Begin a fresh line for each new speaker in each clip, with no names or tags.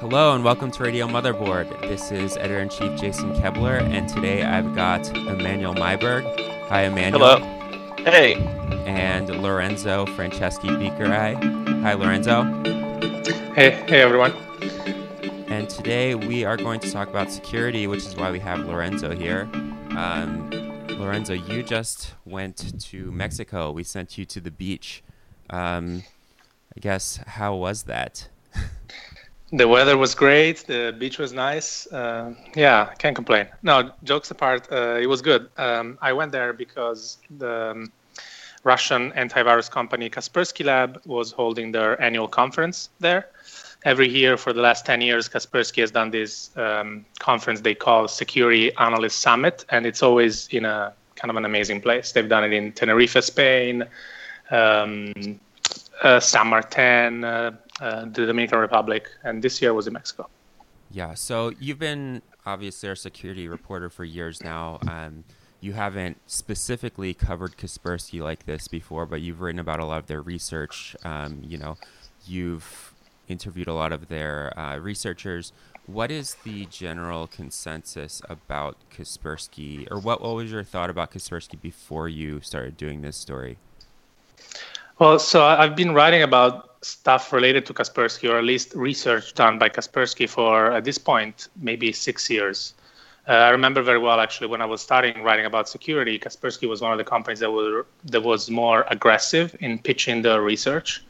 Hello and welcome to Radio Motherboard. This is editor in chief Jason Koebler, and today I've got Emanuel Maiberg. Hi, Emanuel.
Hello. Hey.
And Lorenzo Franceschi Bicchierai. Hi, Lorenzo.
Hey, hey everyone.
And today we are going to talk about security, which is why we have Lorenzo here. Um, Lorenzo, you just went to Mexico. We sent you to the beach. Um, I guess, how was that?
The weather was great. The beach was nice. Uh, yeah, can't complain. No, jokes apart, uh, it was good. Um, I went there because the um, Russian antivirus company Kaspersky Lab was holding their annual conference there. Every year for the last 10 years, Kaspersky has done this um, conference they call Security Analyst Summit, and it's always in a kind of an amazing place. They've done it in Tenerife, Spain, um, uh, San Martin, uh, uh, the Dominican Republic, and this year was in Mexico.
Yeah, so you've been obviously our security reporter for years now. Um, you haven't specifically covered Kaspersky like this before, but you've written about a lot of their research. Um, you know, you've interviewed a lot of their uh, researchers. What is the general consensus about Kaspersky, or what, what was your thought about Kaspersky before you started doing this story?
Well, so I've been writing about stuff related to Kaspersky, or at least research done by Kaspersky for, at this point, maybe six years. Uh, I remember very well, actually, when I was starting writing about security, Kaspersky was one of the companies that, were, that was more aggressive in pitching the research.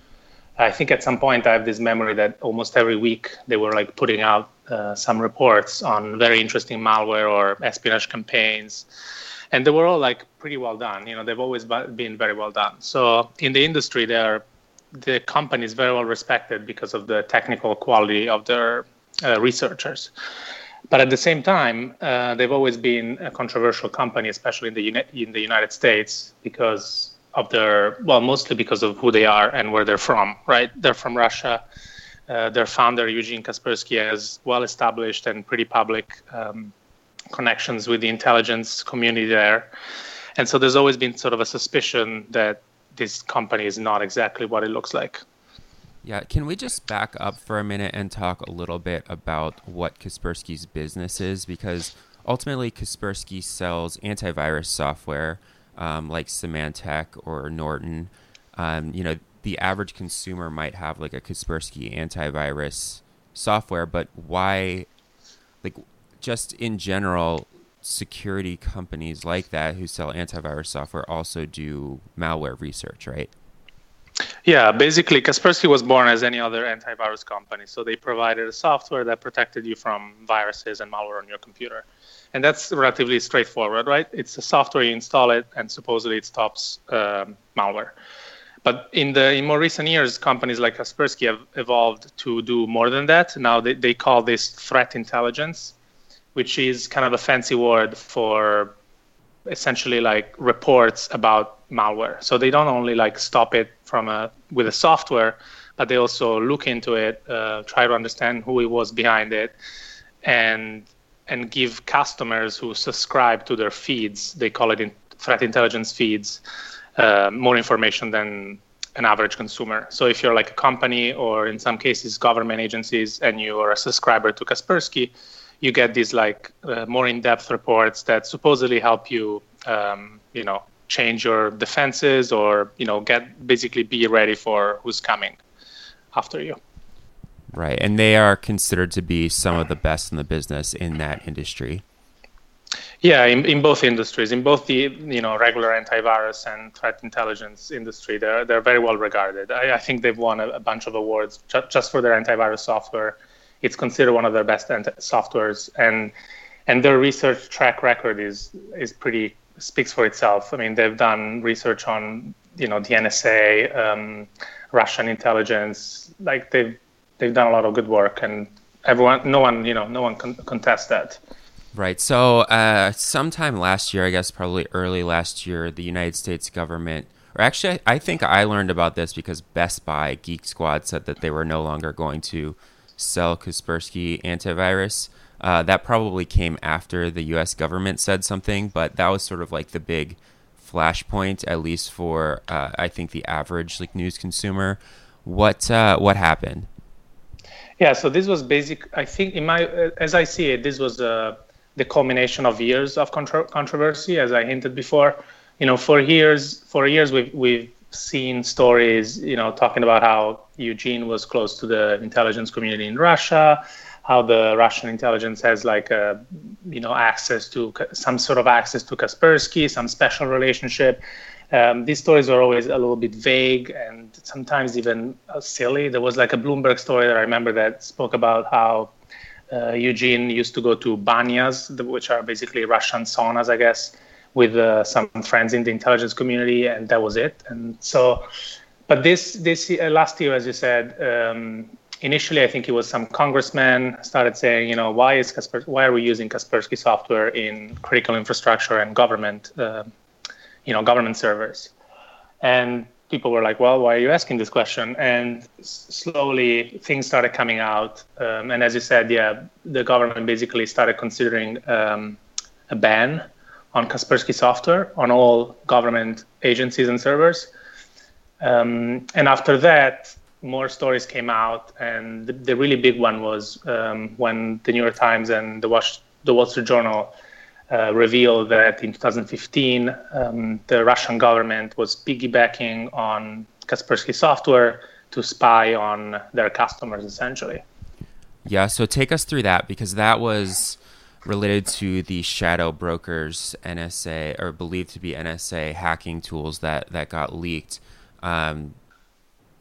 I think at some point I have this memory that almost every week they were like putting out uh, some reports on very interesting malware or espionage campaigns and they were all like pretty well done. You know, they've always been very well done. So in the industry, they're the company is very well respected because of the technical quality of their uh, researchers. But at the same time, uh, they've always been a controversial company, especially in the uni- in the United States, because of their well, mostly because of who they are and where they're from. Right? They're from Russia. Uh, their founder Eugene Kaspersky has well established and pretty public um, connections with the intelligence community there. And so there's always been sort of a suspicion that this company is not exactly what it looks like.
Yeah, can we just back up for a minute and talk a little bit about what Kaspersky's business is? Because ultimately, Kaspersky sells antivirus software um, like Symantec or Norton. Um, you know, the average consumer might have like a Kaspersky antivirus software, but why, like, just in general, security companies like that who sell antivirus software also do malware research, right?
Yeah, basically, Kaspersky was born as any other antivirus company. So they provided a software that protected you from viruses and malware on your computer. And that's relatively straightforward, right? It's a software, you install it, and supposedly it stops um, malware. But in the in more recent years, companies like Kaspersky have evolved to do more than that. Now they, they call this threat intelligence which is kind of a fancy word for essentially like reports about malware. So they don't only like stop it from a with a software, but they also look into it, uh, try to understand who it was behind it, and and give customers who subscribe to their feeds, they call it in threat intelligence feeds, uh, more information than an average consumer. So if you're like a company or in some cases government agencies and you are a subscriber to Kaspersky, you get these like uh, more in-depth reports that supposedly help you, um, you know, change your defenses or you know get basically be ready for who's coming after you.
Right, and they are considered to be some of the best in the business in that industry.
Yeah, in, in both industries, in both the you know regular antivirus and threat intelligence industry, they're they're very well regarded. I, I think they've won a, a bunch of awards ju- just for their antivirus software it's considered one of their best softwares, and and their research track record is is pretty speaks for itself. I mean, they've done research on you know the NSA, um, Russian intelligence. Like they've they've done a lot of good work, and everyone, no one, you know, no one con- contests that.
Right. So, uh, sometime last year, I guess probably early last year, the United States government, or actually, I think I learned about this because Best Buy Geek Squad said that they were no longer going to sell Kaspersky antivirus. Uh, that probably came after the U.S. government said something, but that was sort of like the big flashpoint, at least for uh, I think the average like news consumer. What uh, what happened?
Yeah, so this was basic. I think in my as I see it, this was uh, the culmination of years of contra- controversy, as I hinted before. You know, for years, for years we've we've seen stories, you know, talking about how Eugene was close to the intelligence community in Russia, how the Russian intelligence has like a, you know, access to some sort of access to Kaspersky, some special relationship. Um, these stories are always a little bit vague and sometimes even uh, silly. There was like a Bloomberg story that I remember that spoke about how uh, Eugene used to go to banyas, which are basically Russian saunas, I guess, with uh, some friends in the intelligence community, and that was it. And so, but this this uh, last year, as you said, um, initially I think it was some congressman started saying, you know, why is Kasper, why are we using Kaspersky software in critical infrastructure and government, uh, you know, government servers, and people were like, well, why are you asking this question? And s- slowly things started coming out. Um, and as you said, yeah, the government basically started considering um, a ban on Kaspersky software on all government agencies and servers. Um, and after that, more stories came out. And the, the really big one was um, when the New York Times and the, Wash- the Wall Street Journal uh, revealed that in 2015, um, the Russian government was piggybacking on Kaspersky software to spy on their customers, essentially.
Yeah, so take us through that because that was related to the shadow brokers NSA or believed to be NSA hacking tools that that got leaked. Um,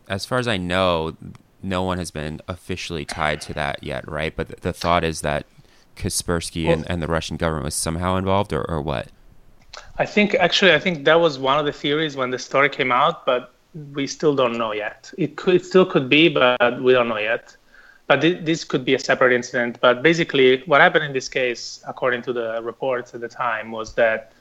as far as I know, no one has been officially tied to that yet, right? But the, the thought is that Kaspersky well, and, and the Russian government was somehow involved, or, or what?
I think actually, I think that was one of the theories when the story came out, but we still don't know yet. It could, it still could be, but we don't know yet. But th- this could be a separate incident. But basically, what happened in this case, according to the reports at the time, was that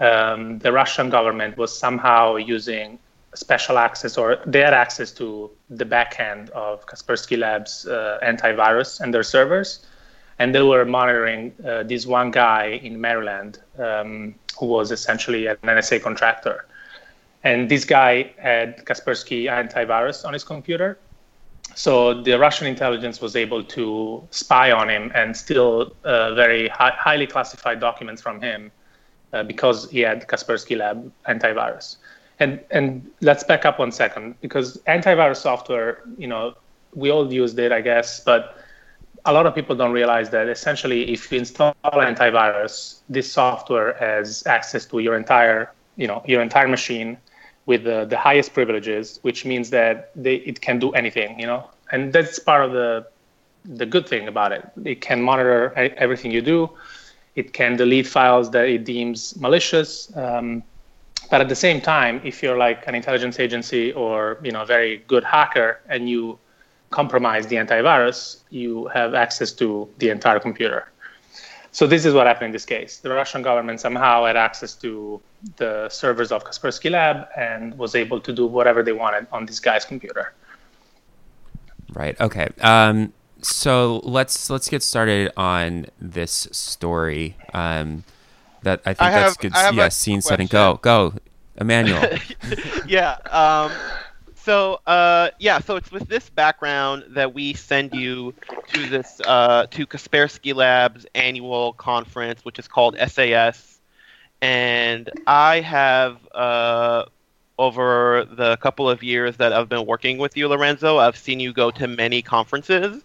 um, the Russian government was somehow using special access, or they had access to the backend of Kaspersky Labs uh, antivirus and their servers and they were monitoring uh, this one guy in Maryland um, who was essentially an NSA contractor. And this guy had Kaspersky antivirus on his computer. So the Russian intelligence was able to spy on him and steal uh, very hi- highly classified documents from him uh, because he had Kaspersky Lab antivirus. And and let's back up one second because antivirus software, you know, we all used it, I guess, but a lot of people don't realize that essentially if you install antivirus this software has access to your entire you know your entire machine with the, the highest privileges which means that they, it can do anything you know? And that's part of the the good thing about it. It can monitor everything you do. It can delete files that it deems malicious. Um, but at the same time if you're like an intelligence agency or you know a very good hacker and you compromise the antivirus, you have access to the entire computer. So this is what happened in this case. The Russian government somehow had access to the servers of Kaspersky Lab and was able to do whatever they wanted on this guy's computer.
Right. Okay. Um, so let's let's get started on this story. Um, that I think I that's have, good. Yeah, scene setting. Go, go, Emanuel.
yeah. Um, so uh, yeah, so it's with this background that we send you to this uh, to Kaspersky Labs annual conference, which is called SAS, and I have uh, over the couple of years that I've been working with you, Lorenzo, I've seen you go to many conferences.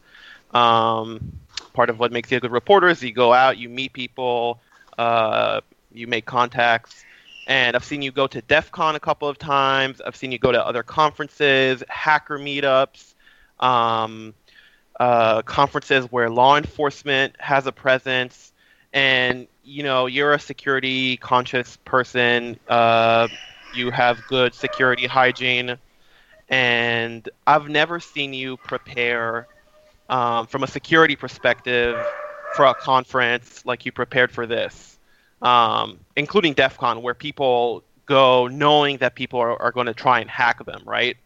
Um, part of what makes you a good reporter is you go out, you meet people, uh, you make contacts and I've seen you go to DEF CON a couple of times. I've seen you go to other conferences, hacker meetups, um, uh, conferences where law enforcement has a presence. And you know you're a security conscious person. Uh, you have good security hygiene, and I've never seen you prepare um, from a security perspective for a conference like you prepared for this, um, including DEF CON, where people go knowing that people are, are going to try and hack them, right?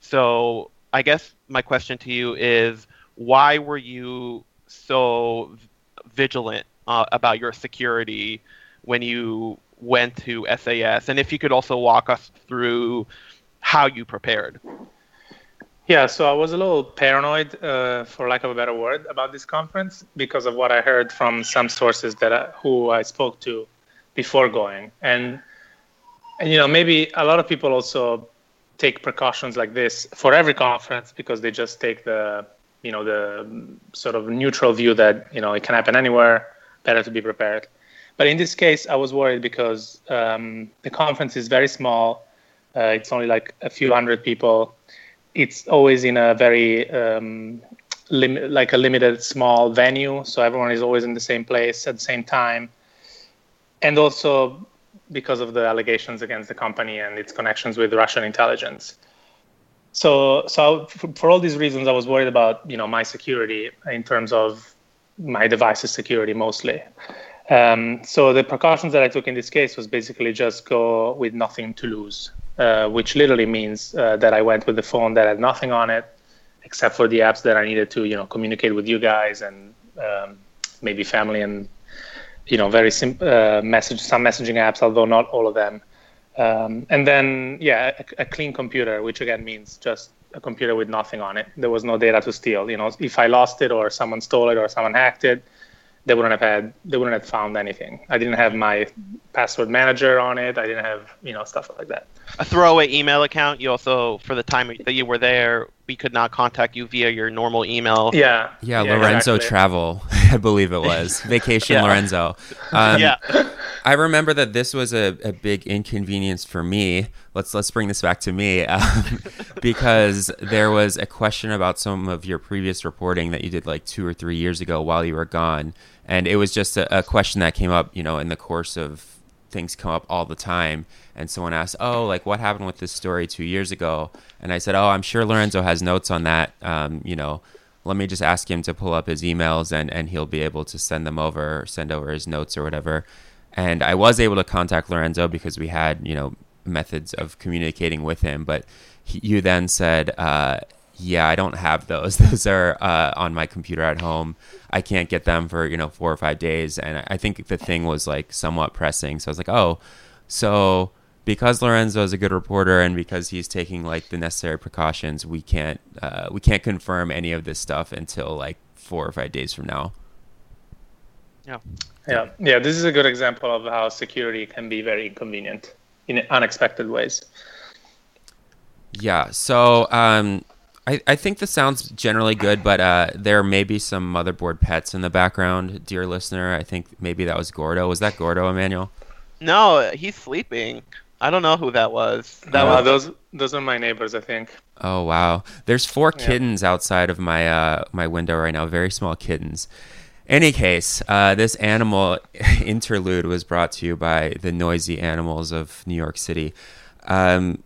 So I guess my question to you is why were you so vigilant uh, about your security when you went to SAS? And if you could also walk us through how you prepared.
Yeah, so I was a little paranoid, uh, for lack of a better word, about this conference because of what I heard from some sources that I, who I spoke to before going, and and you know maybe a lot of people also take precautions like this for every conference because they just take the you know the sort of neutral view that you know it can happen anywhere, better to be prepared. But in this case, I was worried because um, the conference is very small. Uh, it's only like a few hundred people it's always in a very um, lim- like a limited small venue, so everyone is always in the same place at the same time, and also because of the allegations against the company and its connections with Russian intelligence. So, so for, for all these reasons, I was worried about you know my security in terms of my device's security mostly. Um, so the precautions that I took in this case was basically just go with nothing to lose. Uh, which literally means uh, that I went with the phone that had nothing on it, except for the apps that I needed to, you know, communicate with you guys and um, maybe family and, you know, very simple uh, message, some messaging apps, although not all of them. Um, and then, yeah, a, a, clean computer, which again means just a computer with nothing on it. There was no data to steal. You know, if I lost it or someone stole it or someone hacked it, they wouldn't have had they wouldn't have found anything. I didn't have my password manager on it. I didn't have you know stuff like that.
A throwaway email account. You also for the time that you were there, we could not contact you via your normal email.
Yeah.
Yeah, yeah Lorenzo exactly. Travel, I believe it was Vacation Lorenzo.
Um, yeah.
I remember that this was a, a big inconvenience for me. Let's let's bring this back to me um, because there was a question about some of your previous reporting that you did like two or three years ago while you were gone, and it was just a, a question that came up, you know, in the course of things come up all the time. And someone asked oh like what happened with this story two years ago? And i said oh i'm sure lorenzo has notes on that. Um, you know let me just ask him to pull up his emails and, and he'll be able to send them over send over his notes or whatever. And i was able to contact lorenzo because we had you know methods of communicating with him. But he, you then said uh, yeah, I don't have those. Those are uh, on my computer at home. I can't get them for you know four or five days, and I think the thing was like somewhat pressing. So I was like, oh, so because Lorenzo is a good reporter and because he's taking like the necessary precautions, we can't uh, we can't confirm any of this stuff until like four or five days from now.
Yeah, yeah, yeah. This is a good example of how security can be very inconvenient in unexpected ways.
Yeah. So um, I, I think this sounds generally good, but uh, there may be some motherboard pets in the background, dear listener. I think maybe that was Gordo. Was that Gordo, Emanuel?
No, he's sleeping. I don't know who that was. That
uh, was those those are my neighbors, I think.
Oh wow! There's four yeah. kittens outside of my uh, my window right now. Very small kittens. Any case, uh, this animal interlude was brought to you by the noisy animals of New York City. Um,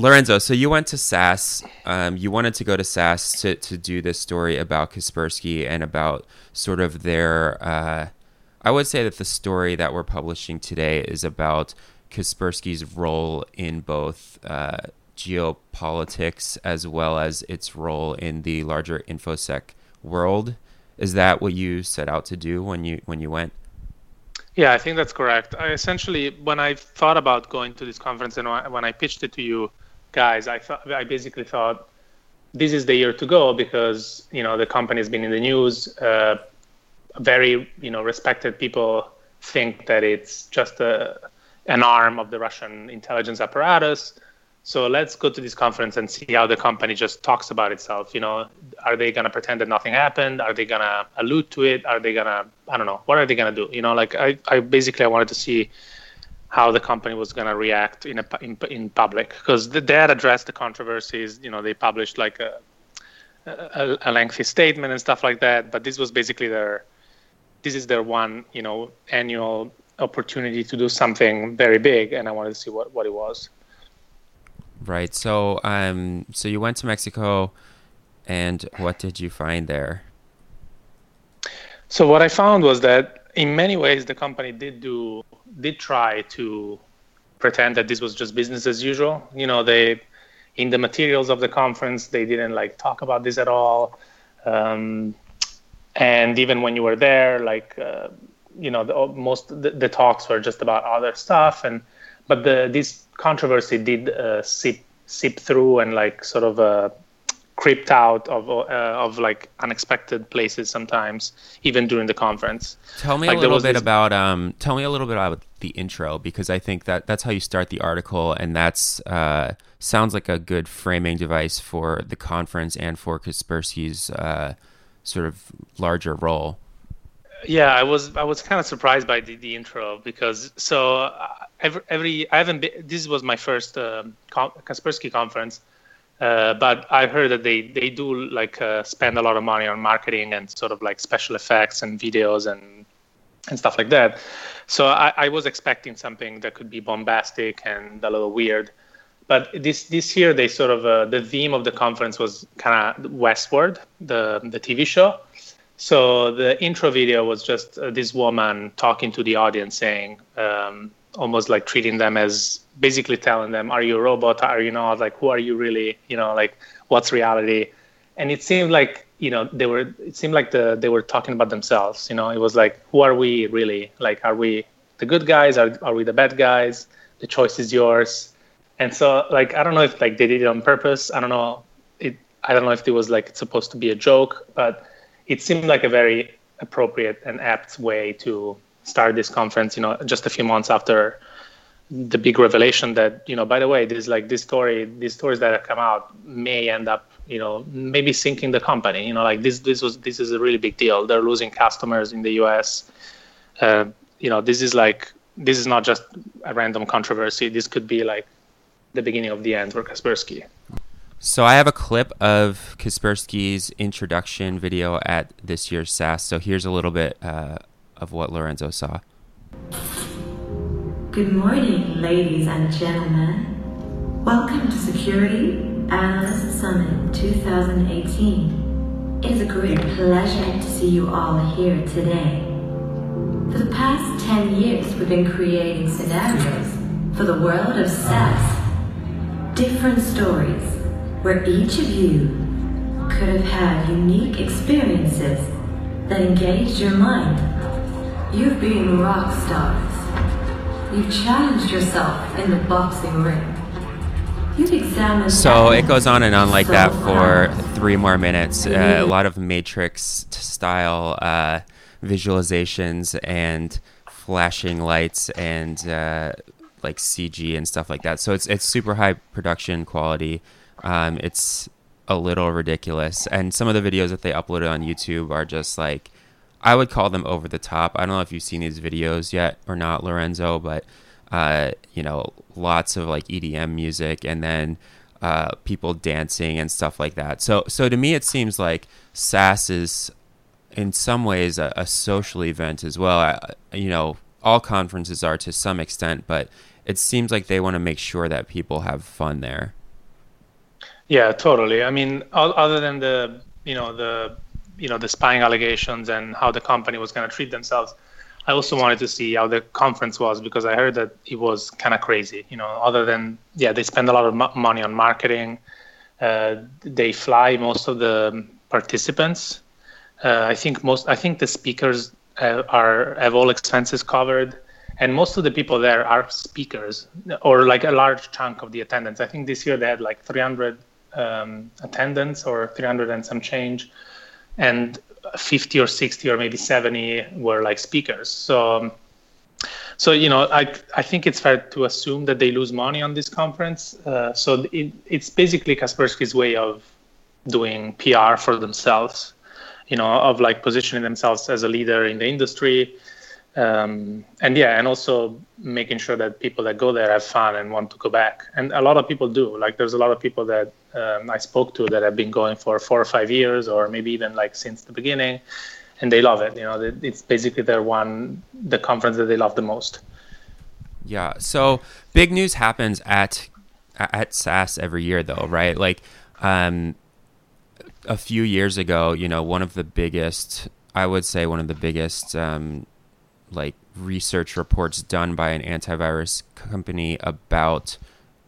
Lorenzo, so you went to SAS. Um, you wanted to go to SAS to, to do this story about Kaspersky and about sort of their. Uh, I would say that the story that we're publishing today is about Kaspersky's role in both uh, geopolitics as well as its role in the larger infosec world. Is that what you set out to do when you when you went?
Yeah, I think that's correct. I essentially, when I thought about going to this conference and when I pitched it to you, guys, I thought I basically thought this is the year to go because you know the company has been in the news. Uh, very you know respected people think that it's just a, an arm of the Russian intelligence apparatus. So let's go to this conference and see how the company just talks about itself. You know, are they gonna pretend that nothing happened? Are they gonna allude to it? Are they gonna I don't know. What are they gonna do? You know, like I, I basically I wanted to see how the company was going to react in, a, in, in public because they had addressed the controversies. You know, they published like a, a, a, lengthy statement and stuff like that. But this was basically their this is their one, you know, annual opportunity to do something very big, and I wanted to see what, what it was.
Right. So, um, so you went to Mexico, and what did you find there?
So what I found was that in many ways the company did do did try to pretend that this was just business as usual. You know, they in the materials of the conference they didn't like talk about this at all. Um, and even when you were there, like uh, you know, the, most the, the, talks were just about other stuff. And but the this controversy did uh, seep seep through and like sort of uh, creeped out of uh, of like unexpected places sometimes, even during the conference.
Tell me like, a little bit this... about um. Tell me a little bit about the intro because I think that that's how you start the article, and that's uh sounds like a good framing device for the conference and for Kaspersky's uh sort of larger role.
Yeah, I was I was kind of surprised by the, the intro because so uh, every, every I haven't been, this was my first um, Kaspersky conference uh, but I heard that they they do like uh, spend a lot of money on marketing and sort of like special effects and videos and and stuff like that. So I, I was expecting something that could be bombastic and a little weird. But this this year they sort of uh, the theme of the conference was kind of Westworld, the the TV show. So the intro video was just uh, this woman talking to the audience, saying, um, almost like treating them as basically telling them, "Are you a robot? Are you not? Like, who are you really? You know, like what's reality?" And it seemed like you know they were. It seemed like the they were talking about themselves. You know, it was like, "Who are we really? Like, are we the good guys? Are are we the bad guys? The choice is yours." And so, like, I don't know if like they did it on purpose. I don't know. It. I don't know if it was like supposed to be a joke, but it seemed like a very appropriate and apt way to start this conference. You know, just a few months after the big revelation that you know by the way this like this story these stories that have come out may end up you know maybe sinking the company you know like this this was this is a really big deal they're losing customers in the us uh, you know this is like this is not just a random controversy this could be like the beginning of the end for kaspersky
so I have a clip of Kaspersky's introduction video at this year's SAS. So here's a little bit uh, of what Lorenzo saw.
Good morning, ladies and gentlemen. Welcome to Security Analyst Summit 2018. It is a great pleasure to see you all here today. For the past 10 years, we've been creating scenarios for the world of SAS. Different stories where each of you could have had unique experiences that engaged your mind. You've been rock stars You've challenged yourself in the boxing ring. You've examined.
So it goes on and on like that for three more minutes. Uh, a lot of Matrix style uh, visualizations and flashing lights and uh, like CG and stuff like that. So it's it's super high production quality. Um, it's a little ridiculous, and some of the videos that they uploaded on YouTube are just like I would call them over the top. I don't know if you've seen these videos yet or not, Lorenzo, but uh, you know, lots of like EDM music and then uh, people dancing and stuff like that. So, so to me, it seems like SAS is in some ways a, a social event as well. I, you know, all conferences are to some extent, but it seems like they want to make sure that people have fun there.
Yeah, totally. I mean, other than the you know the you know the spying allegations and how the company was going to treat themselves. I also wanted to see how the conference was because I heard that it was kind of crazy. You know, other than yeah, they spend a lot of money on marketing. Uh, they fly most of the participants. Uh, I think most. I think the speakers uh, are have all expenses covered, and most of the people there are speakers or like a large chunk of the attendance. I think this year they had like 300 um, attendants or 300 and some change and 50 or 60 or maybe 70 were like speakers. So, so you know, I I think it's fair to assume that they lose money on this conference. Uh, so it, it's basically Kaspersky's way of doing PR for themselves, you know, of like positioning themselves as a leader in the industry. Um, and yeah, and also making sure that people that go there have fun and want to go back. And a lot of people do. Like, there's a lot of people that um, I spoke to that have been going for four or five years, or maybe even like since the beginning. and they love it. You know, it's basically their one the conference that they love the most.
Yeah. So big news happens at at SAS every year, though, right? Like, um, a few years ago, you know, one of the biggest, I would say, one of the biggest, um, like research reports done by an antivirus company about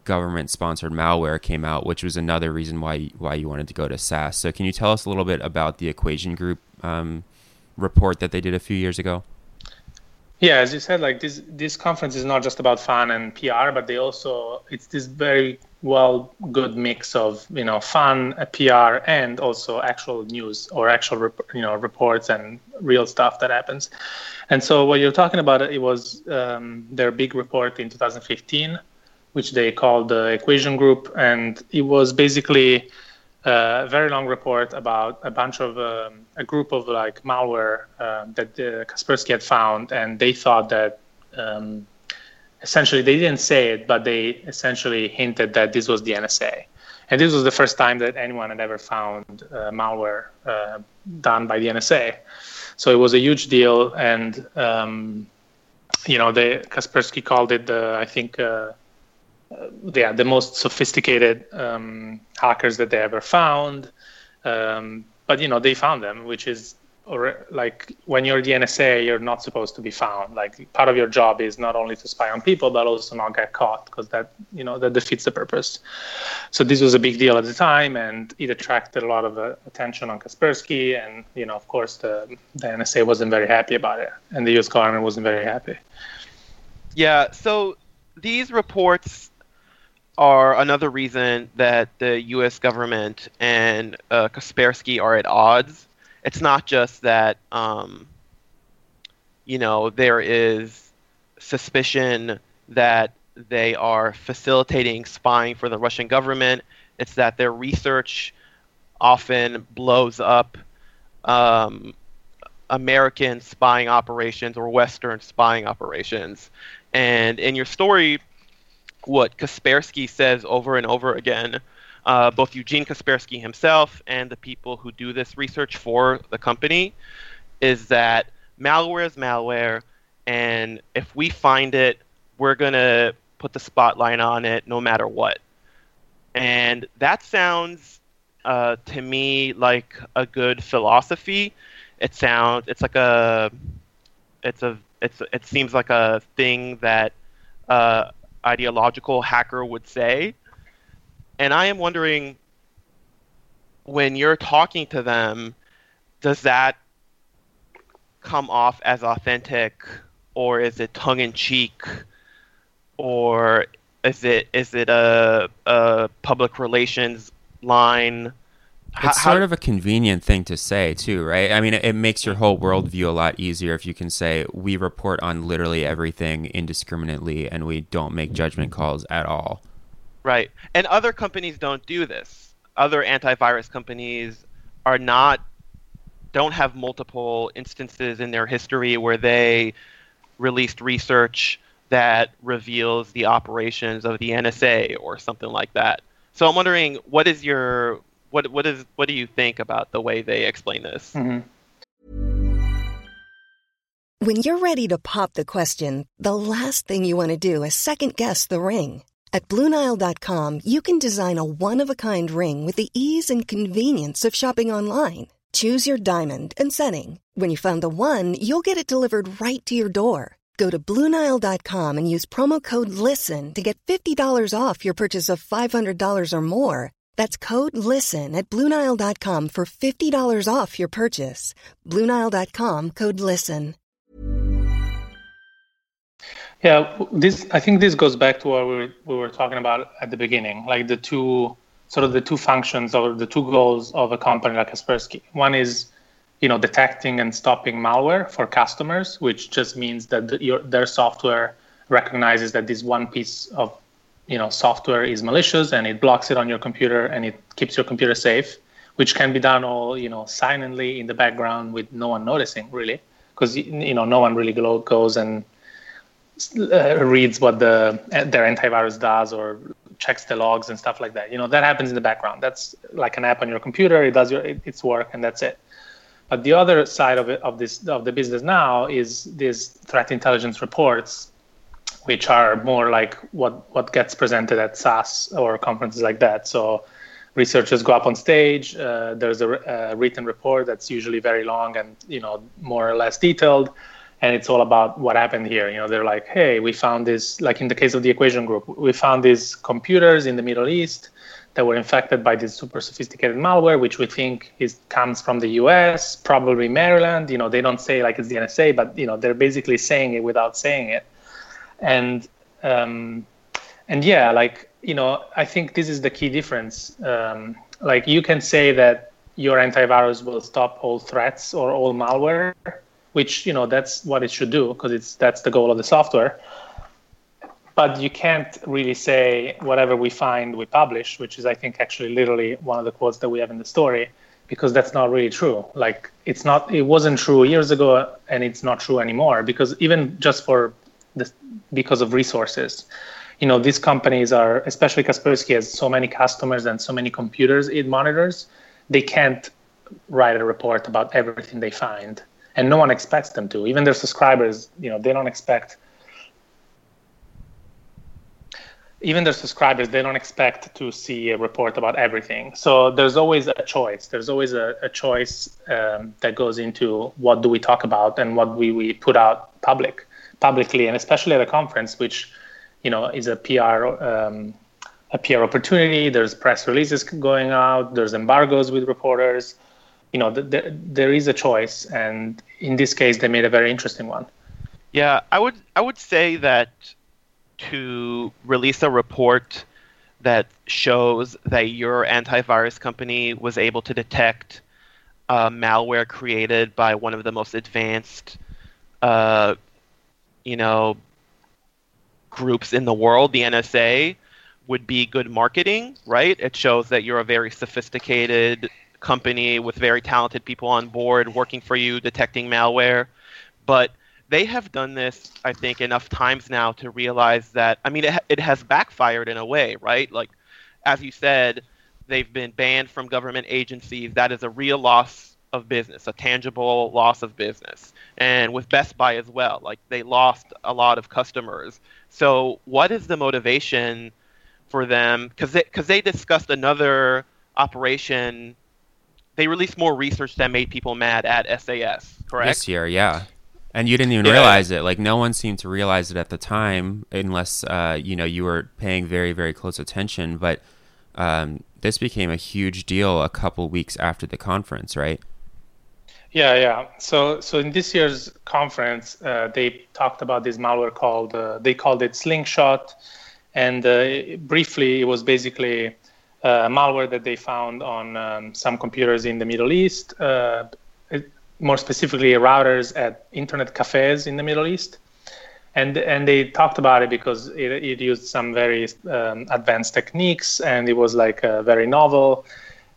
government-sponsored malware came out, which was another reason why why you wanted to go to SAS. So, can you tell us a little bit about the Equation Group um, report that they did a few years ago?
Yeah, as you said, like this this conference is not just about fun and PR, but they also it's this very well good mix of you know fun, PR, and also actual news or actual you know reports and real stuff that happens. And so what you're talking about, it was um, their big report in 2015, which they called the Equation Group, and it was basically a very long report about a bunch of um, a group of like malware uh, that uh, Kaspersky had found, and they thought that um, essentially they didn't say it, but they essentially hinted that this was the NSA, and this was the first time that anyone had ever found uh, malware uh, done by the NSA. So it was a huge deal, and um, you know, Kaspersky called it the I think uh, yeah, the most sophisticated um, hackers that they ever found. Um, but you know, they found them, which is or like when you're the NSA, you're not supposed to be found. Like part of your job is not only to spy on people, but also not get caught because that you know that defeats the purpose. So this was a big deal at the time, and it attracted a lot of uh, attention on Kaspersky, and you know of course the the NSA wasn't very happy about it, and the U.S. government wasn't very happy.
Yeah. So these reports are another reason that the U.S. government and uh, Kaspersky are at odds. It's not just that, um, you know, there is suspicion that they are facilitating spying for the Russian government. It's that their research often blows up um, American spying operations or Western spying operations. And in your story, what Kaspersky says over and over again, uh, both Eugene Kaspersky himself and the people who do this research for the company, is that malware is malware, and if we find it, we're going to put the spotlight on it no matter what. And that sounds uh, to me like a good philosophy. It sounds, it's like a, it's a, it's, it seems like a thing that uh, ideological hacker would say. And I am wondering when you're talking to them, does that come off as authentic or is it tongue in cheek or is it is it a, a public relations line
it's how, sort of a convenient thing to say too right? I mean it, it, makes your whole worldview a lot easier if you can say we report on literally everything indiscriminately and we don't make judgment calls at all.
Right. And other companies don't do this. Other antivirus companies are not don't have multiple instances in their history where they released research that reveals the operations of the NSA or something like that. So I'm wondering what is your what what is what do you think about the way they explain this?
Mm-hmm. When you're ready to pop the question, the last thing you want to do is second guess the ring. At BlueNile.com, you can design a one of a kind ring with the ease and convenience of shopping online. Choose your diamond and setting. When you find the one, you'll get it delivered right to your door. Go to Bluenile.com and use promo code LISTEN to get $50 off your purchase of $500 or more. That's code LISTEN at Bluenile.com for $50 off your purchase. Bluenile.com code LISTEN.
Yeah, this I think this goes back to what we were, we were talking about at the beginning, like the two sort of the two functions or the two goals of a company like Kaspersky. One is you know detecting and stopping malware for customers, which just means that the, your, their software recognizes that this one piece of you know software is malicious and it blocks it on your computer and it keeps your computer safe which can be done all you know silently in the background with no one noticing really. Because you know no one really goes and uh, reads what the their antivirus does or checks the logs and stuff like that. You know that happens in the background. That's like an app on your computer. It does your its work and that's it. But the other side of it, of this of the business now is these threat intelligence reports, which are more like what what gets presented at SAS or conferences like that. So researchers go up on stage. Uh, there's a, a, written report that's usually very long and you know more or less detailed, and it's all about what happened here. You know, they're like, hey, we found this. Like in the case of the equation group, we found these computers in the Middle East that were infected by this super sophisticated malware, which we think is comes from the U.S., probably Maryland. You know, they don't say like it's the NSA, but you know they're basically saying it without saying it, and um, and yeah, like you know, I think this is the key difference. Um, like you can say that your antivirus will stop all threats or all malware, which you know that's what it should do because it's that's the goal of the software but you can't really say whatever we find we publish which is i think actually literally one of the quotes that we have in the story because that's not really true like it's not it wasn't true years ago and it's not true anymore because even just for this because of resources. You know these companies are especially kaspersky has so many customers and so many computers it monitors they can't write a report about everything they find. And no one expects them to. Even their subscribers you know they don't expect even their subscribers they don't expect to see a report about everything. So there's always a choice. There's always a, a choice um, that goes into what do we talk about and what we, we put out public publicly and especially at a conference which you know is a pr um, a pr opportunity. There's press releases going out. There's embargoes with reporters. You know th- th- there is a choice and in this case they made a very interesting one.
Yeah i would i would say that to release a report that shows that your antivirus company was able to detect uh, malware created by one of the most advanced, uh, you know, groups in the world, the NSA, would be good marketing, right? It shows that you're a very sophisticated company with very talented people on board working for you, detecting malware. But they have done this, I think, enough times now to realize that. I mean, it, it has backfired in a way, right? Like, as you said, they've been banned from government agencies. That is a real loss of business, a tangible loss of business. And with Best Buy as well, like they lost a lot of customers. So, what is the motivation for them? Because they, cause they discussed another operation. They released more research that made people mad at SAS, correct?
This year, yeah and you didn't even yeah. realize it like no one seemed to realize it at the time unless uh, you know you were paying very very close attention but um, this became a huge deal a couple weeks after the conference right
yeah yeah so so in this year's conference uh, they talked about this malware called uh, they called it slingshot and uh, briefly it was basically uh, malware that they found on um, some computers in the middle east uh, more specifically routers at internet cafes in the Middle East. And, and they talked about it because it, it used some very um, advanced techniques and it was like uh, very novel.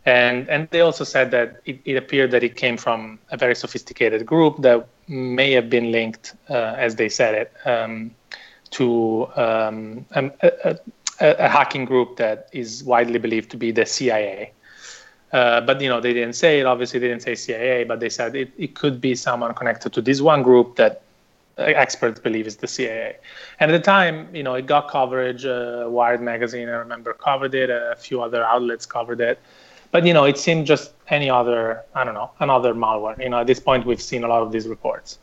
And, and they also said that it, it, appeared that it came from a very sophisticated group that may have been linked, uh, as they said it, um, to um, a, a, a, hacking group that is widely believed to be the CIA. Uh, but you know they didn't say it. Obviously, they didn't say CIA, but they said it, it could be someone connected to this one group that uh, experts believe is the CIA. And at the time, you know, it got coverage. Uh, Wired magazine, I remember, covered it. A few other outlets covered it. But you know, it seemed just any other, I don't know, another malware. You know, at this point, we've seen a lot of these reports.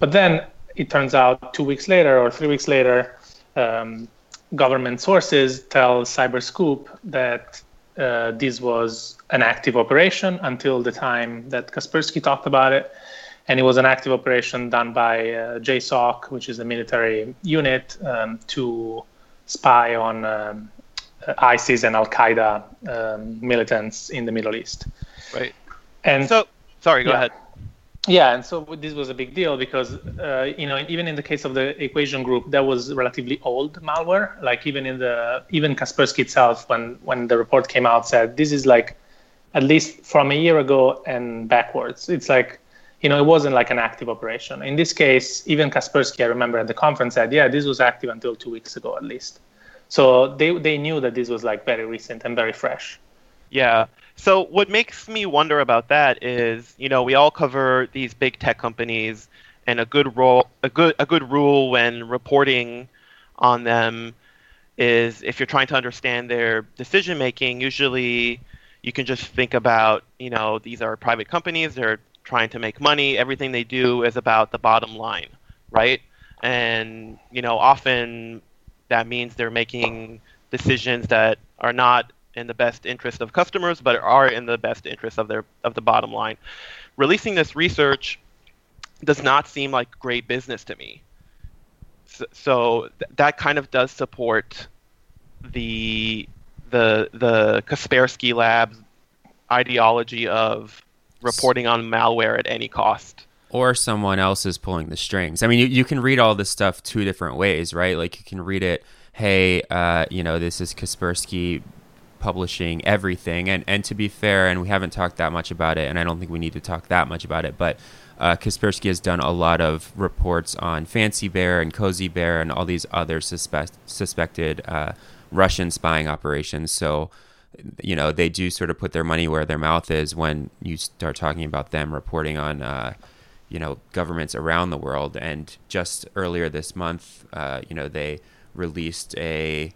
But then it turns out two weeks later or three weeks later, um, government sources tell Cyberscoop that uh, this was an active operation until the time that Kaspersky talked about it. And it was an active operation done by uh, JSOC, which is a military unit, um, to spy on um, ISIS and Al Qaeda um, militants in the Middle East.
Right. And so, sorry, go yeah. ahead.
Yeah, and so this was a big deal because uh, you know even in the case of the equation group, that was relatively old malware. Like even in the even Kaspersky itself, when when the report came out, said this is like at least from a year ago and backwards. It's like you know it wasn't like an active operation. In this case, even Kaspersky, I remember at the conference said, yeah, this was active until two weeks ago at least. So they they knew that this was like very recent and very fresh.
Yeah. So what makes me wonder about that is, you know, we all cover these big tech companies, and a good role, a good a good rule when reporting on them is if you're trying to understand their decision making, usually you can just think about, you know, these are private companies, they're trying to make money, everything they do is about the bottom line, right? And, you know, often that means they're making decisions that are not in the best interest of customers, but are in the best interest of their of the bottom line. Releasing this research does not seem like great business to me so, th- that kind of does support the the the Kaspersky Labs ideology of reporting on malware at any cost.
Or someone else is pulling the strings. I mean, you, you can read all this stuff two different ways, right? Like you can read it, hey, uh, you know, this is Kaspersky publishing everything. And, and to be fair, and we haven't talked that much about it, and I don't think we need to talk that much about it, but uh, Kaspersky has done a lot of reports on Fancy Bear and Cozy Bear and all these other suspect, suspected uh, Russian spying operations. So, you know, they do sort of put their money where their mouth is when you start talking about them reporting on, uh, you know, governments around the world. And just earlier this month, uh, you know, they released a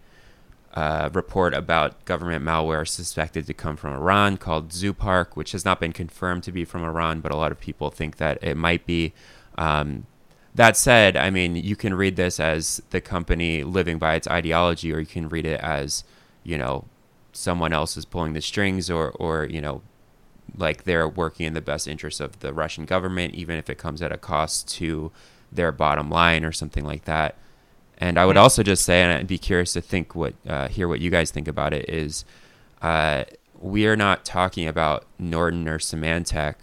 uh, report about government malware suspected to come from Iran called Zoopark, which has not been confirmed to be from Iran, but a lot of people think that it might be. Um, that said, I mean, you can read this as the company living by its ideology, or you can read it as, you know, someone else is pulling the strings, or, or you know, like they're working in the best interest of the Russian government, even if it comes at a cost to their bottom line or something like that. And I would also just say, and I'd be curious to think what, uh, hear what you guys think about it. Is uh, we are not talking about Norton or Symantec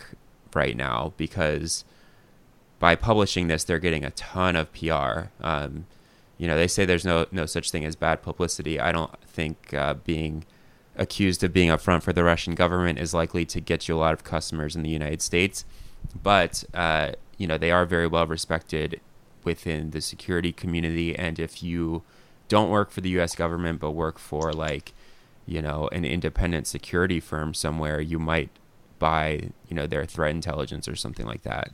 right now because by publishing this, they're getting a ton of PR. Um, you know, they say there's no no such thing as bad publicity. I don't think uh, being accused of being upfront for the Russian government is likely to get you a lot of customers in the United States. But uh, you know, they are very well respected within the security community. And if you don't work for the US government but work for like you know an independent security firm somewhere you might buy you know their threat intelligence or something like that.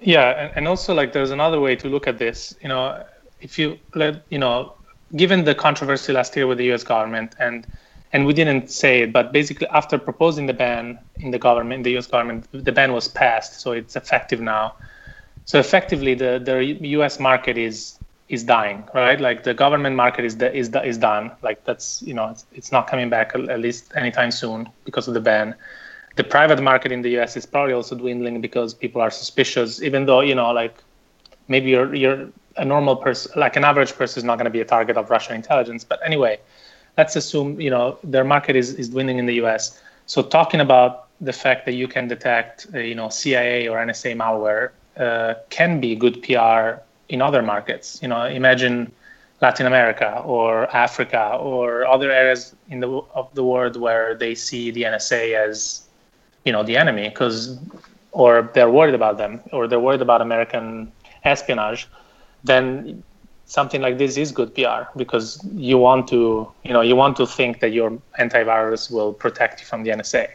Yeah and also like there's another way to look at this. You know if you let you know given the controversy last year with the US government and and we didn't say it, but basically after proposing the ban in the government, the U.S. government, the ban was passed, so it's effective now. So effectively, the, the U.S. market is is dying, right? Like the government market is is is done. Like that's you know it's, it's not coming back at least anytime soon because of the ban. The private market in the U.S. is probably also dwindling because people are suspicious. Even though you know, like maybe you're you're a normal person, like an average person, is not going to be a target of Russian intelligence. But anyway, let's assume you know their market is is dwindling in the U.S. So talking about the fact that you can detect, uh, you know, CIA or NSA malware uh, can be good PR in other markets. You know, imagine Latin America or Africa or other areas in the of the world where they see the NSA as, you know, the enemy because, or they're worried about them or they're worried about American espionage. Then something like this is good PR because you want to, you know, you want to think that your antivirus will protect you from the NSA.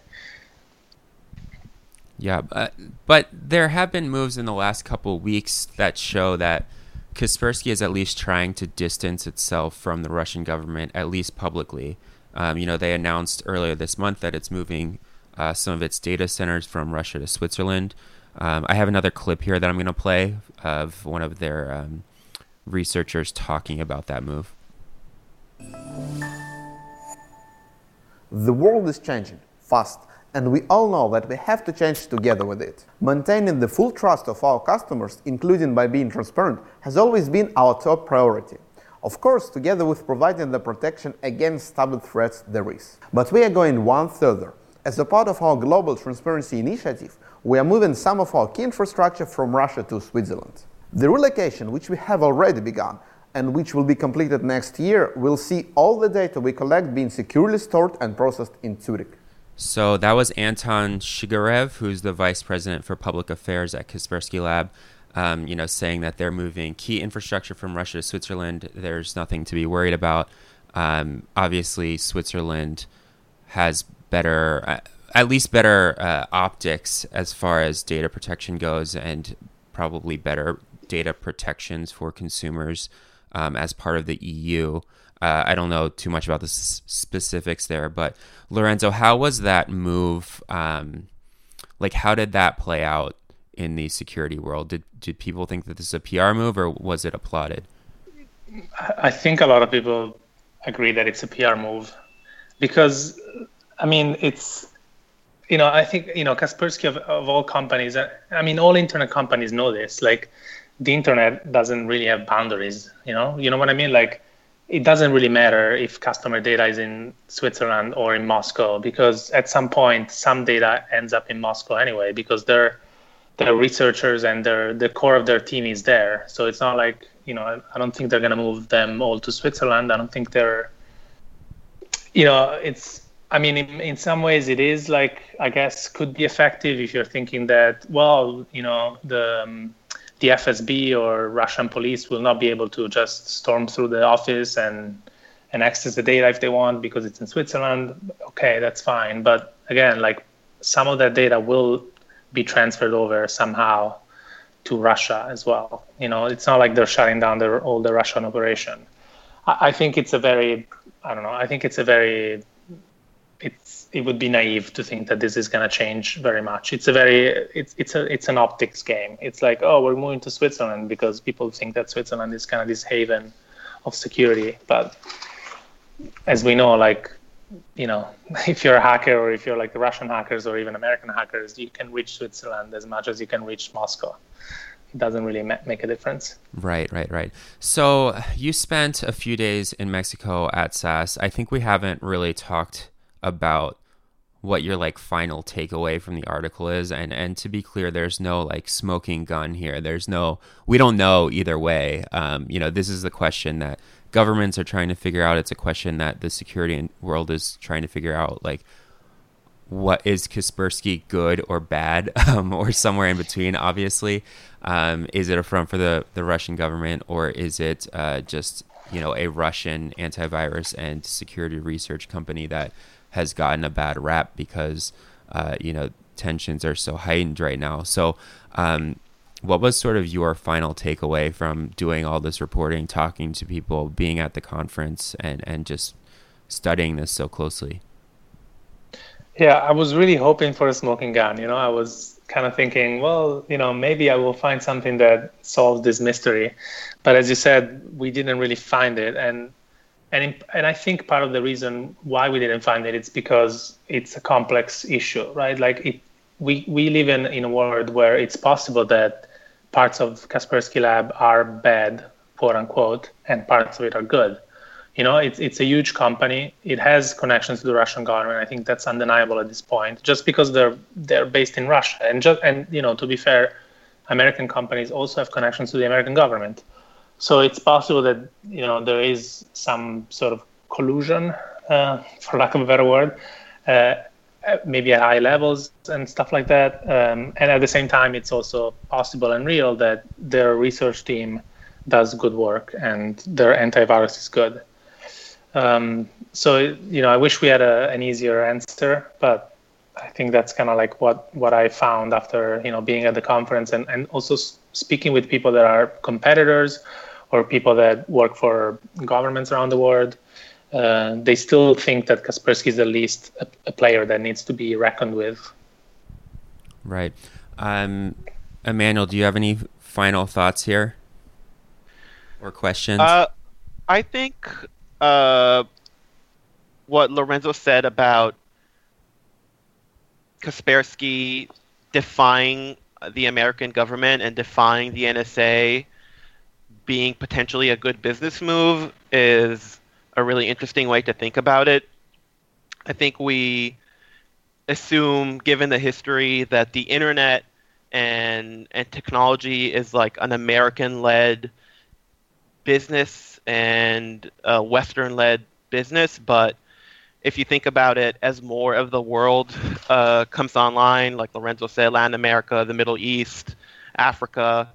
Yeah, but, but there have been moves in the last couple weeks that show that Kaspersky is at least trying to distance itself from the Russian government, at least publicly. Um, you know, they announced earlier this month that it's moving uh, some of its data centers from Russia to Switzerland. Um, I have another clip here that I'm going to play of one of their um, researchers talking about that move.
The world is changing fast and we all know that we have to change together with it. Maintaining the full trust of our customers, including by being transparent, has always been our top priority. Of course, together with providing the protection against stubborn threats there is. But we are going one further. As a part of our global transparency initiative, we are moving some of our key infrastructure from Russia to Switzerland. The relocation, which we have already begun, and which will be completed next year, will see all the data we collect being securely stored and processed in Zurich.
So that was Anton Shingarev, who's the vice president for public affairs at Kaspersky Lab. Um, you know, saying that they're moving key infrastructure from Russia to Switzerland. There's nothing to be worried about. Um, obviously, Switzerland has better, uh, at least better uh, optics as far as data protection goes, and probably better data protections for consumers um, as part of the EU. Uh, I don't know too much about the s- specifics there, but Lorenzo, how was that move? Um, like, how did that play out in the security world? Did did people think that this is a PR move, or was it applauded?
I think a lot of people agree that it's a PR move because, I mean, it's you know, I think you know Kaspersky of, of all companies. Uh, I mean, all internet companies know this. Like, the internet doesn't really have boundaries. You know, you know what I mean? Like, it doesn't really matter if customer data is in Switzerland or in Moscow because at some point some data ends up in Moscow anyway because they're their researchers and their the core of their team is there. So it's not like you know I don't think they're gonna move them all to Switzerland. I don't think they're you know it's I mean in, in some ways it is like I guess could be effective if you're thinking that well you know the um, the FSB or Russian police will not be able to just storm through the office and and access the data if they want because it's in Switzerland. Okay, that's fine. But again, like some of that data will be transferred over somehow to Russia as well. You know, it's not like they're shutting down their, all the Russian operation. I, I think it's a very, I don't know, I think it's a very, it would be naive to think that this is going to change very much. It's a very, it's it's a it's an optics game. It's like, oh, we're moving to Switzerland because people think that Switzerland is kind of this haven of security, but as we know, like you know, if you're a hacker or if you're like Russian hackers or even American hackers, you can reach Switzerland as much as you can reach Moscow. It doesn't really ma- make a difference.
Right, right, right. So you spent a few days in Mexico at SAS. I think we haven't really talked about what your like final takeaway from the article is and and to be clear there's no like smoking gun here there's no we don't know either way um, you know this is the question that governments are trying to figure out. It's a question that the security world is trying to figure out. Like, what is Kaspersky good or bad, um, or somewhere in between? Obviously, um, is it a front for the the Russian government, or is it uh, just you know a Russian antivirus and security research company that has gotten a bad rap because uh, you know tensions are so heightened right now? So. Um, what was sort of your final takeaway from doing all this reporting, talking to people, being at the conference, and and just studying this so closely?
Yeah, I was really hoping for a smoking gun. You know, I was kind of thinking, well, you know, maybe I will find something that solves this mystery. But as you said, we didn't really find it, and and and I think part of the reason why we didn't find it is because it's a complex issue, right? Like it, we we live in in a world where it's possible that parts of Kaspersky Lab are bad, quote unquote, and parts of it are good. You know, it's it's a huge company. It has connections to the Russian government. I think that's undeniable at this point. Just because they're they're based in Russia, and just and you know, to be fair, American companies also have connections to the American government. So it's possible that you know there is some sort of collusion, uh, for lack of a better word, uh, maybe at high levels and stuff like that. Um, and at the same time, it's also possible and real that their research team does good work and their antivirus is good. Um, so you know, I wish we had a, an easier answer, but I think that's kind of like what what I found after you know being at the conference and and also speaking with people that are competitors or people that work for governments around the world uh, they still think that Kaspersky is at least a, a, player that needs to be reckoned with.
Right. Um, Emanuel, do you have any final thoughts here or questions?
Uh, I think uh, what Lorenzo said about Kaspersky defying the American government and defying the NSA being potentially a good business move is a really interesting way to think about it. I think we assume, given the history, that the internet and and technology is like an American-led business and a Western-led business, but if you think about it, as more of the world uh, comes online, like Lorenzo said, Latin America, the Middle East, Africa,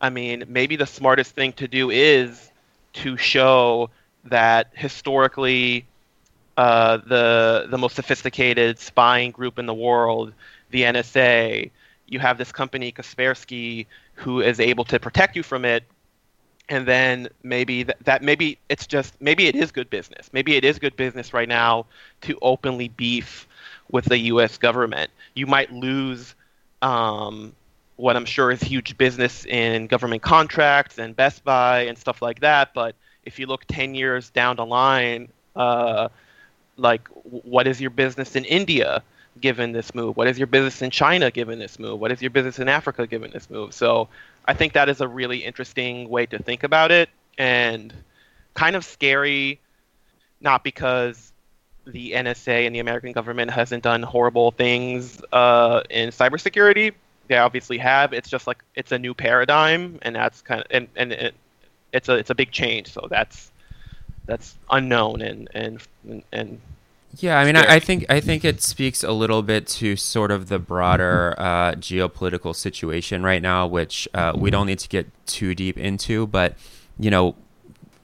I mean, maybe the smartest thing to do is to show that historically uh, the the most sophisticated spying group in the world, the NSA. You have this company Kaspersky who is able to protect you from it, and then maybe that, that maybe it's just maybe it is good business. Maybe it is good business right now to openly beef with the U.S. government. You might lose um, what I'm sure is huge business in government contracts and Best Buy and stuff like that. But if you look 10 years down the line, uh, like what is your business in India given this move? What is your business in China given this move? What is your business in Africa given this move? So I think that is a really interesting way to think about it and kind of scary, not because the NSA and the American government hasn't done horrible things uh, in cybersecurity. They obviously have. It's just like it's a new paradigm, and that's kind of and and it, it's a it's a big change. So that's that's unknown and and and
yeah, I mean, I, I, think I think it speaks a little bit to sort of the broader uh, geopolitical situation right now, which uh, we don't need to get too deep into. But you know,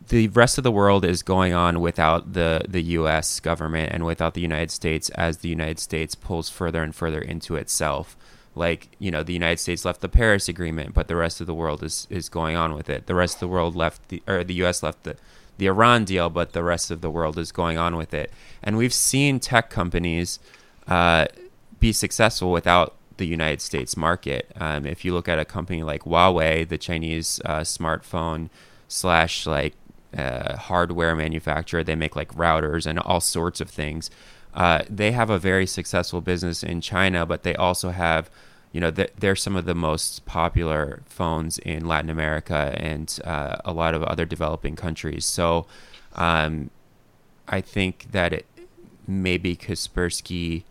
the rest of the world is going on without the the U.S. government and without the United States, as the United States pulls further and further into itself. Like you know, the United States left the Paris Agreement, but the rest of the world is is going on with it. The rest of the world left the or the U.S. left the the Iran deal, but the rest of the world is going on with it. And we've seen tech companies uh, be successful without the United States market. Um, if you look at a company like Huawei, the Chinese uh, smartphone slash like uh, hardware manufacturer, they make like routers and all sorts of things. Uh, they have a very successful business in China, but they also have you know, they're some of the most popular phones in Latin America and uh, a lot of other developing countries. So um, I think that it, maybe Kaspersky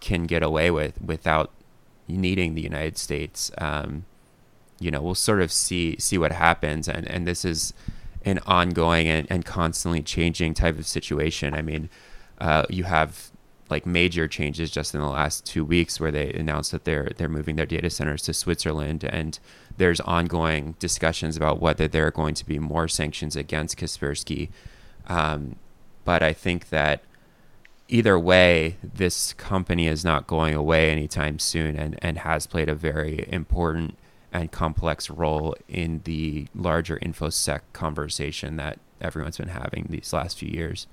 can get away with without needing the United States. Um, you know, we'll sort of see see what happens, and and this is an ongoing and, and constantly changing type of situation. I mean, uh, you have like major changes just in the last two weeks where they announced that they're they're moving their data centers to Switzerland and there's ongoing discussions about whether there are going to be more sanctions against Kaspersky. Um, but I think that either way, this company is not going away anytime soon and, and has played a very important and complex role in the larger InfoSec conversation that everyone's been having these last few years.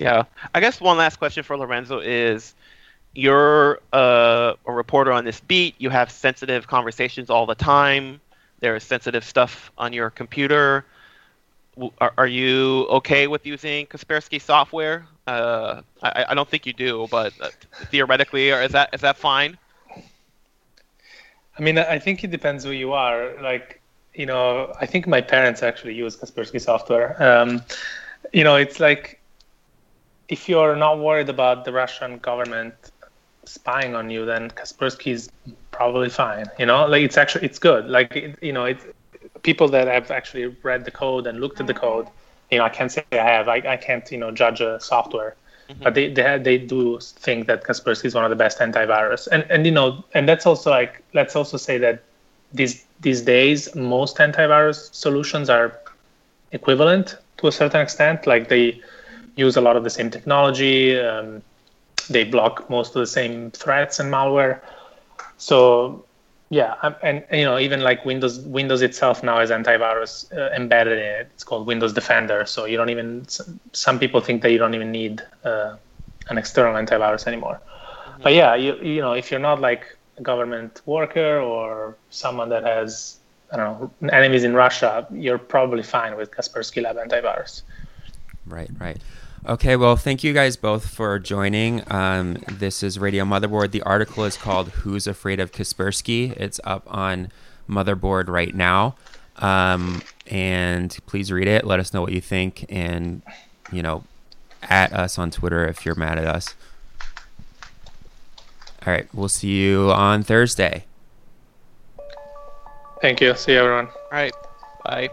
Yeah, I guess one last question for Lorenzo is: You're uh, a reporter on this beat. You have sensitive conversations all the time. There is sensitive stuff on your computer. Are, are you okay with using Kaspersky software? Uh, I, I, don't think you do, but uh, theoretically, or is that is that fine?
I mean, I think it depends who you are. Like, you know, I think my parents actually use Kaspersky software. Um, you know, it's like if you're not worried about the Russian government spying on you, then Kaspersky is probably fine. You know, like it's actually it's good. Like it, you know, it's people that have actually read the code and looked at the code. You know, I can't say I have. I, I can't you know judge a software, mm-hmm. but they they they do think that Kaspersky is one of the best antivirus. And and you know, and that's also like let's also say that these these days most antivirus solutions are equivalent to a certain extent. Like they use a lot of the same technology. Um, they block most of the same threats and malware. So yeah, and, and, you know even like Windows Windows itself now has antivirus uh, embedded in it. It's called Windows Defender. So you don't even some people think that you don't even need uh, an external antivirus anymore. Mm-hmm. But yeah, you you know if you're not like a government worker or someone that has I don't know enemies in Russia, you're probably fine with Kaspersky Lab antivirus.
Right, right. Okay, well, thank you guys both for joining. Um, this is Radio Motherboard. The article is called Who's Afraid of Kaspersky? It's up on Motherboard right now. Um, and please read it. Let us know what you think. And, you know, at us on Twitter if you're mad at us. All right, we'll see you on Thursday.
Thank you. See you, everyone. All
right. Bye.